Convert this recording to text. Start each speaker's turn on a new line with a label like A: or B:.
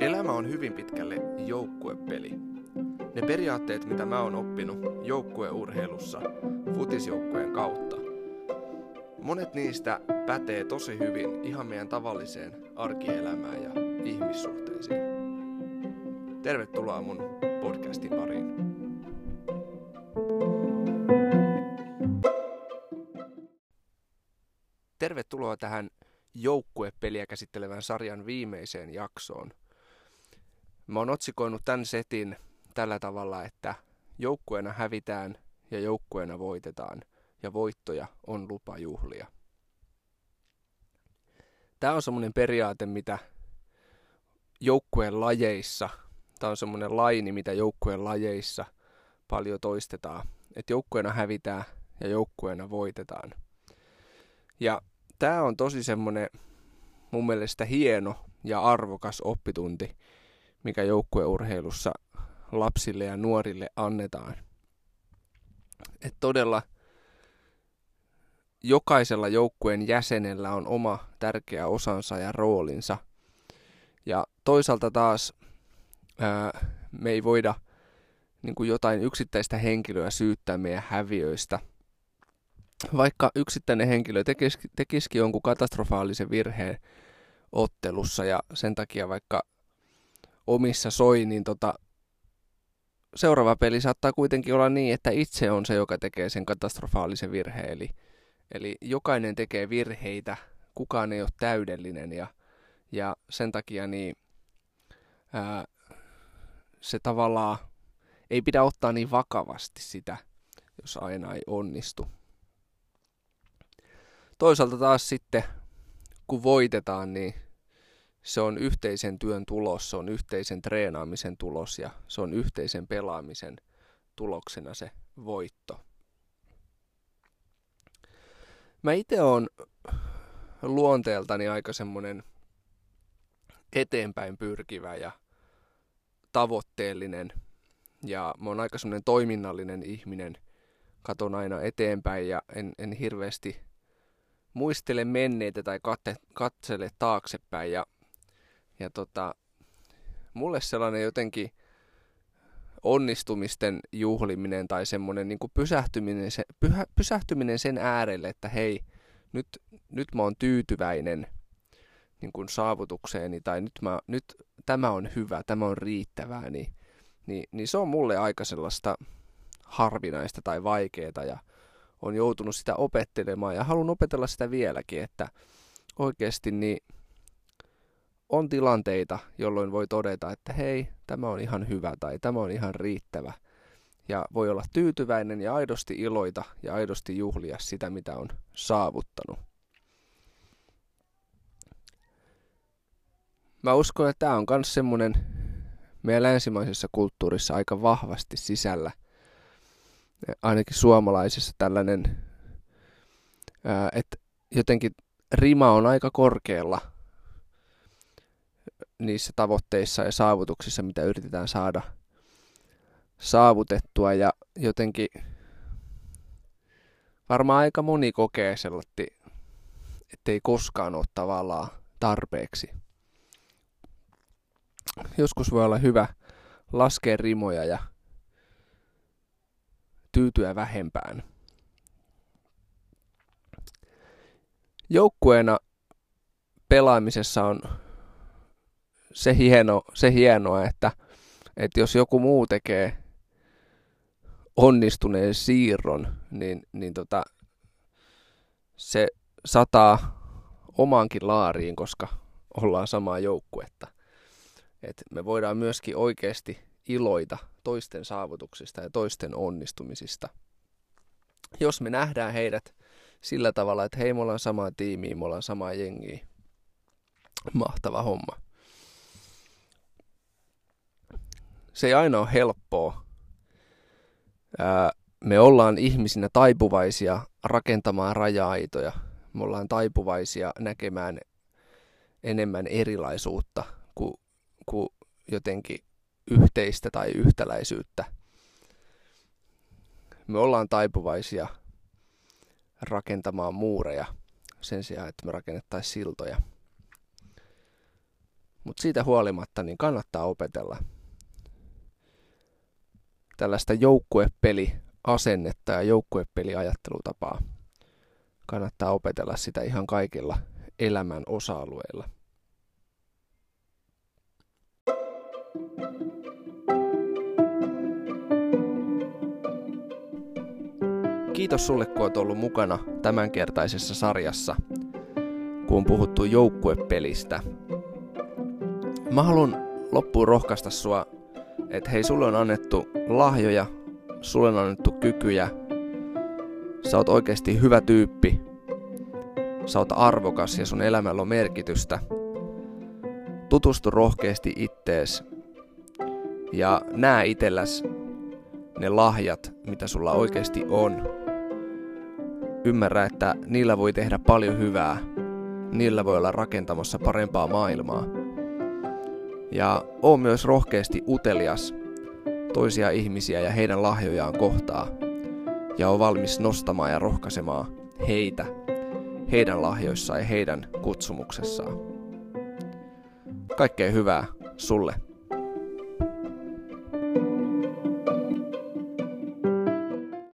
A: Elämä on hyvin pitkälle joukkuepeli. Ne periaatteet, mitä mä oon oppinut joukkueurheilussa futisjoukkueen kautta, monet niistä pätee tosi hyvin ihan meidän tavalliseen arkielämään ja ihmissuhteisiin. Tervetuloa mun podcastin pariin. Tervetuloa tähän joukkuepeliä käsittelevän sarjan viimeiseen jaksoon. Mä oon otsikoinut tämän setin tällä tavalla, että joukkueena hävitään ja joukkueena voitetaan ja voittoja on lupa juhlia. Tämä on semmoinen periaate, mitä joukkueen lajeissa, tämä on semmoinen laini, mitä joukkueen lajeissa paljon toistetaan, että joukkueena hävitään ja joukkueena voitetaan. Ja tämä on tosi semmoinen mun mielestä hieno ja arvokas oppitunti, mikä joukkueurheilussa lapsille ja nuorille annetaan. Et todella jokaisella joukkueen jäsenellä on oma tärkeä osansa ja roolinsa. Ja toisaalta taas ää, me ei voida niin kuin jotain yksittäistä henkilöä syyttää meidän häviöistä. Vaikka yksittäinen henkilö tekisi, tekisikin jonkun katastrofaalisen virheen ottelussa ja sen takia vaikka omissa soi, niin tota, seuraava peli saattaa kuitenkin olla niin, että itse on se, joka tekee sen katastrofaalisen virheen. Eli, eli jokainen tekee virheitä, kukaan ei ole täydellinen ja, ja sen takia niin, ää, se tavallaan ei pidä ottaa niin vakavasti sitä, jos aina ei onnistu. Toisaalta taas sitten, kun voitetaan, niin se on yhteisen työn tulos, se on yhteisen treenaamisen tulos ja se on yhteisen pelaamisen tuloksena se voitto. Mä itse on luonteeltani aika semmonen eteenpäin pyrkivä ja tavoitteellinen ja mä oon aika semmonen toiminnallinen ihminen. Katon aina eteenpäin ja en, en hirveästi muistele menneitä tai katte, katsele taaksepäin ja ja tota, mulle sellainen jotenkin onnistumisten juhliminen tai semmoinen niin pysähtyminen, se, pyhä, pysähtyminen sen äärelle, että hei, nyt, nyt mä oon tyytyväinen niin kuin saavutukseeni tai nyt, mä, nyt tämä on hyvä, tämä on riittävää, niin, niin, niin se on mulle aika sellaista harvinaista tai vaikeaa ja on joutunut sitä opettelemaan ja haluan opetella sitä vieläkin, että oikeasti niin on tilanteita, jolloin voi todeta, että hei, tämä on ihan hyvä tai tämä on ihan riittävä. Ja voi olla tyytyväinen ja aidosti iloita ja aidosti juhlia sitä, mitä on saavuttanut. Mä uskon, että tämä on myös semmoinen meidän länsimaisessa kulttuurissa aika vahvasti sisällä. Ainakin suomalaisessa tällainen, että jotenkin rima on aika korkealla – niissä tavoitteissa ja saavutuksissa, mitä yritetään saada saavutettua ja jotenkin varmaan aika moni kokee sellatti, ettei koskaan ole tavallaan tarpeeksi. Joskus voi olla hyvä laskea rimoja ja tyytyä vähempään. Joukkueena pelaamisessa on se, hieno, se hienoa, että, että jos joku muu tekee onnistuneen siirron, niin, niin tota, se sataa omaankin laariin, koska ollaan samaa joukkuetta. Et me voidaan myöskin oikeasti iloita toisten saavutuksista ja toisten onnistumisista. Jos me nähdään heidät sillä tavalla, että hei, me ollaan samaa tiimiä, me ollaan samaa jengiä. Mahtava homma. se ei aina ole helppoa. Ää, me ollaan ihmisinä taipuvaisia rakentamaan raja-aitoja. Me ollaan taipuvaisia näkemään enemmän erilaisuutta kuin, kuin jotenkin yhteistä tai yhtäläisyyttä. Me ollaan taipuvaisia rakentamaan muureja sen sijaan, että me rakennettaisiin siltoja. Mutta siitä huolimatta niin kannattaa opetella tällaista joukkuepeliasennetta ja joukkuepeliajattelutapaa. Kannattaa opetella sitä ihan kaikilla elämän osa-alueilla. Kiitos sulle, kun olet ollut mukana tämänkertaisessa sarjassa, kun on puhuttu joukkuepelistä. Mä haluan loppuun rohkaista sua, että hei, sulle on annettu lahjoja, sulle on annettu kykyjä, sä oot oikeasti hyvä tyyppi, sä oot arvokas ja sun elämällä on merkitystä. Tutustu rohkeasti ittees ja näe itelläs ne lahjat, mitä sulla oikeasti on Ymmärrä, että niillä voi tehdä paljon hyvää. Niillä voi olla rakentamassa parempaa maailmaa. Ja oo myös rohkeasti utelias toisia ihmisiä ja heidän lahjojaan kohtaa. Ja oo valmis nostamaan ja rohkaisemaan heitä heidän lahjoissaan ja heidän kutsumuksessaan. Kaikkea hyvää sulle